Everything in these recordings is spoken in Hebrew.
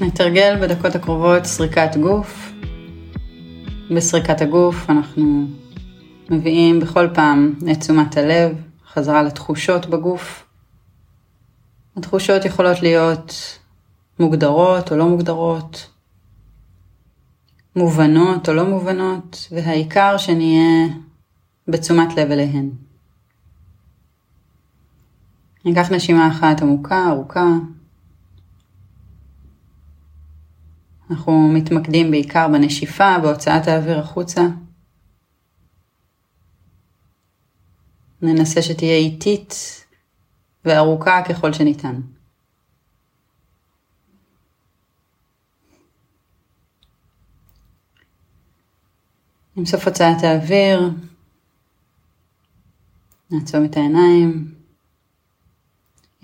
נתרגל בדקות הקרובות סריקת גוף. בסריקת הגוף אנחנו מביאים בכל פעם את תשומת הלב חזרה לתחושות בגוף. התחושות יכולות להיות מוגדרות או לא מוגדרות, מובנות או לא מובנות, והעיקר שנהיה בתשומת לב אליהן. ניקח נשימה אחת עמוקה, ארוכה. אנחנו מתמקדים בעיקר בנשיפה, בהוצאת האוויר החוצה. ננסה שתהיה איטית וארוכה ככל שניתן. עם סוף הוצאת האוויר, נעצום את העיניים.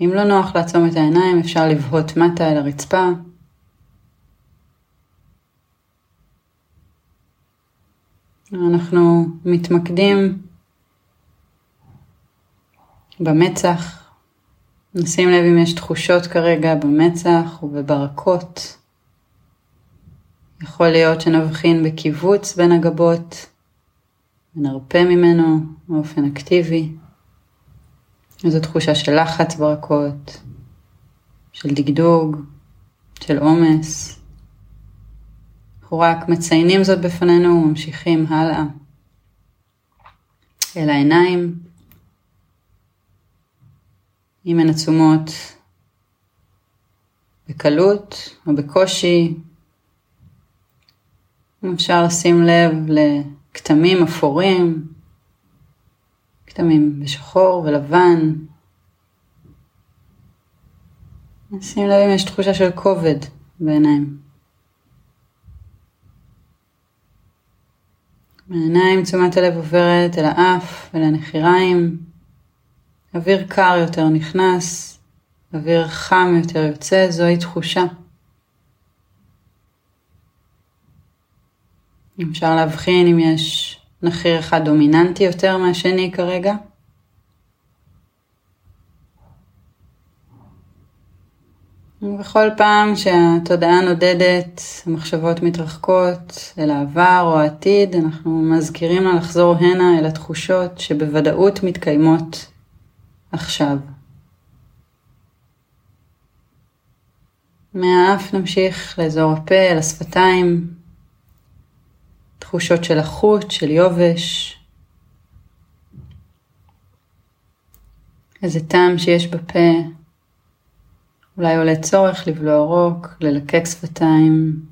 אם לא נוח לעצום את העיניים, אפשר לבהות מטה אל הרצפה. אנחנו מתמקדים במצח. נשים לב אם יש תחושות כרגע במצח ובברקות. יכול להיות שנבחין בקיבוץ בין הגבות ונרפה ממנו באופן אקטיבי. איזו תחושה של לחץ ברקות, של דגדוג, של עומס. אנחנו רק מציינים זאת בפנינו וממשיכים הלאה. אל העיניים, אם הן עצומות בקלות או בקושי, אפשר לשים לב לכתמים אפורים, כתמים בשחור ולבן. נשים לב אם יש תחושה של כובד בעיניים. בעיניים תשומת הלב עוברת אל האף ואל הנחיריים. אוויר קר יותר נכנס, אוויר חם יותר יוצא, זוהי תחושה. אפשר להבחין אם יש נחיר אחד דומיננטי יותר מהשני כרגע. ובכל פעם שהתודעה נודדת, המחשבות מתרחקות אל העבר או העתיד, אנחנו מזכירים לה לחזור הנה אל התחושות שבוודאות מתקיימות עכשיו. מהאף נמשיך לאזור הפה, אל השפתיים, תחושות של החוט, של יובש, איזה טעם שיש בפה, אולי עולה צורך לבלוע רוק, ללקק שפתיים.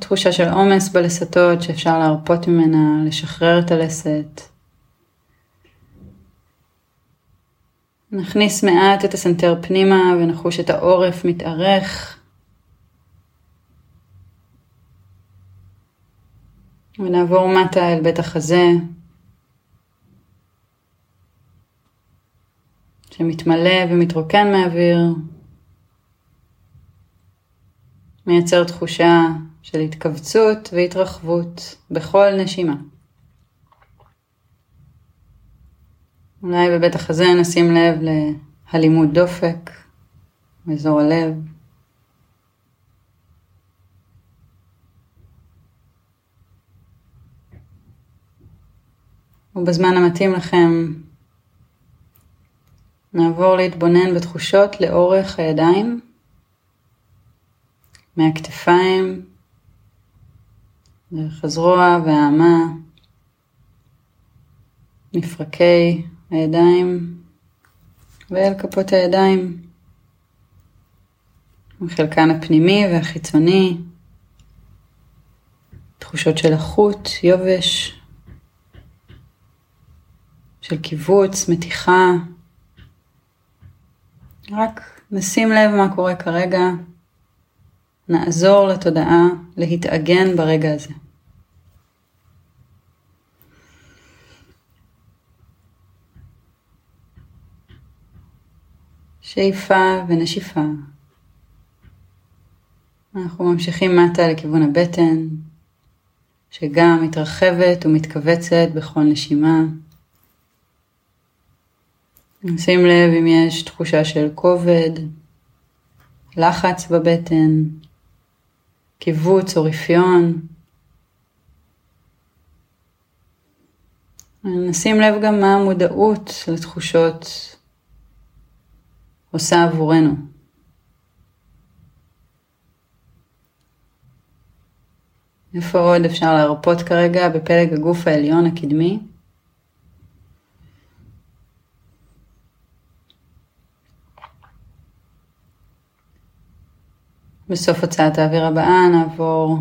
תחושה של עומס בלסתות שאפשר להרפות ממנה, לשחרר את הלסת. נכניס מעט את הסנטר פנימה ונחוש את העורף מתארך. ונעבור מטה אל בית החזה, שמתמלא ומתרוקן מאוויר, מייצר תחושה של התכווצות והתרחבות בכל נשימה. אולי בבית החזה נשים לב להלימות דופק באזור הלב. ובזמן המתאים לכם נעבור להתבונן בתחושות לאורך הידיים, מהכתפיים, דרך הזרוע והאמה, מפרקי הידיים ואל כפות הידיים, מחלקן הפנימי והחיצוני, תחושות של החוט, יובש, של קיבוץ, מתיחה. רק נשים לב מה קורה כרגע, נעזור לתודעה להתאגן ברגע הזה. שאיפה ונשיפה. אנחנו ממשיכים מטה לכיוון הבטן, שגם מתרחבת ומתכווצת בכל נשימה. נשים לב אם יש תחושה של כובד, לחץ בבטן, קיבוץ או רפיון. נשים לב גם מה המודעות לתחושות עושה עבורנו. איפה עוד אפשר להרפות כרגע? בפלג הגוף העליון הקדמי. בסוף הוצאת האוויר הבאה נעבור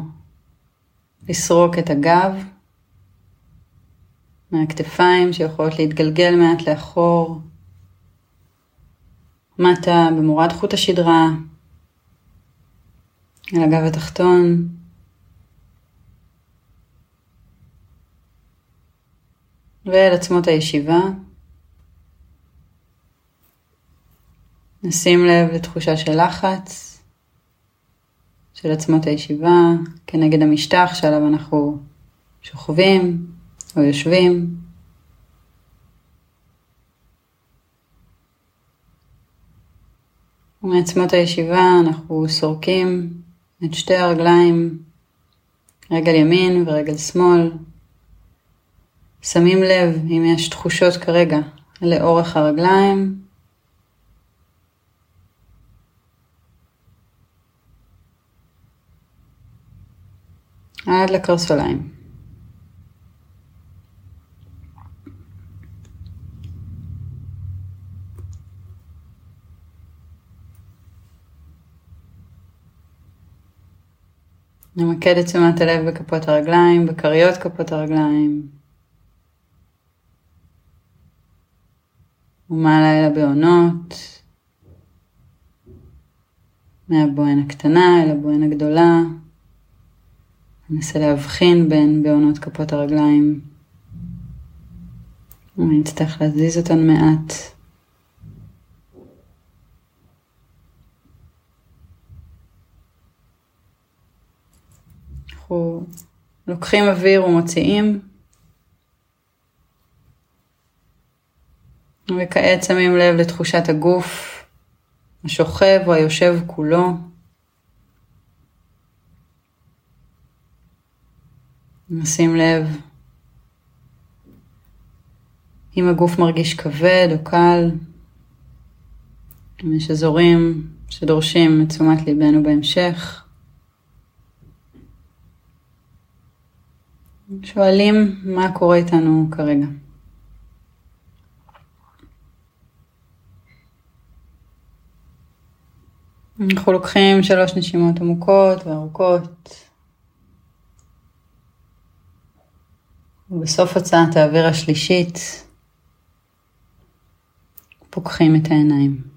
לסרוק את הגב מהכתפיים שיכולות להתגלגל מעט לאחור, מטה במורד חוט השדרה, אל הגב התחתון. ואל עצמות הישיבה. נשים לב לתחושה של לחץ, של עצמות הישיבה כנגד המשטח שעליו אנחנו שוכבים או יושבים. ומעצמות הישיבה אנחנו סורקים את שתי הרגליים, רגל ימין ורגל שמאל. שמים לב אם יש תחושות כרגע לאורך הרגליים עד לקרסוליים. נמקד את תשומת הלב בכפות הרגליים, בכריות כפות הרגליים. ומעלה אל הבעונות, מהבוהן הקטנה אל הבוהן הגדולה. ננסה להבחין בין בעונות כפות הרגליים. אני אצטרך להזיז אותן מעט. אנחנו לוקחים אוויר ומוציאים. וכעת שמים לב לתחושת הגוף השוכב או היושב כולו. נשים לב אם הגוף מרגיש כבד או קל, אם יש אזורים שדורשים את תשומת ליבנו בהמשך. שואלים מה קורה איתנו כרגע. אנחנו לוקחים שלוש נשימות עמוקות וארוכות. ובסוף הוצאת האוויר השלישית פוקחים את העיניים.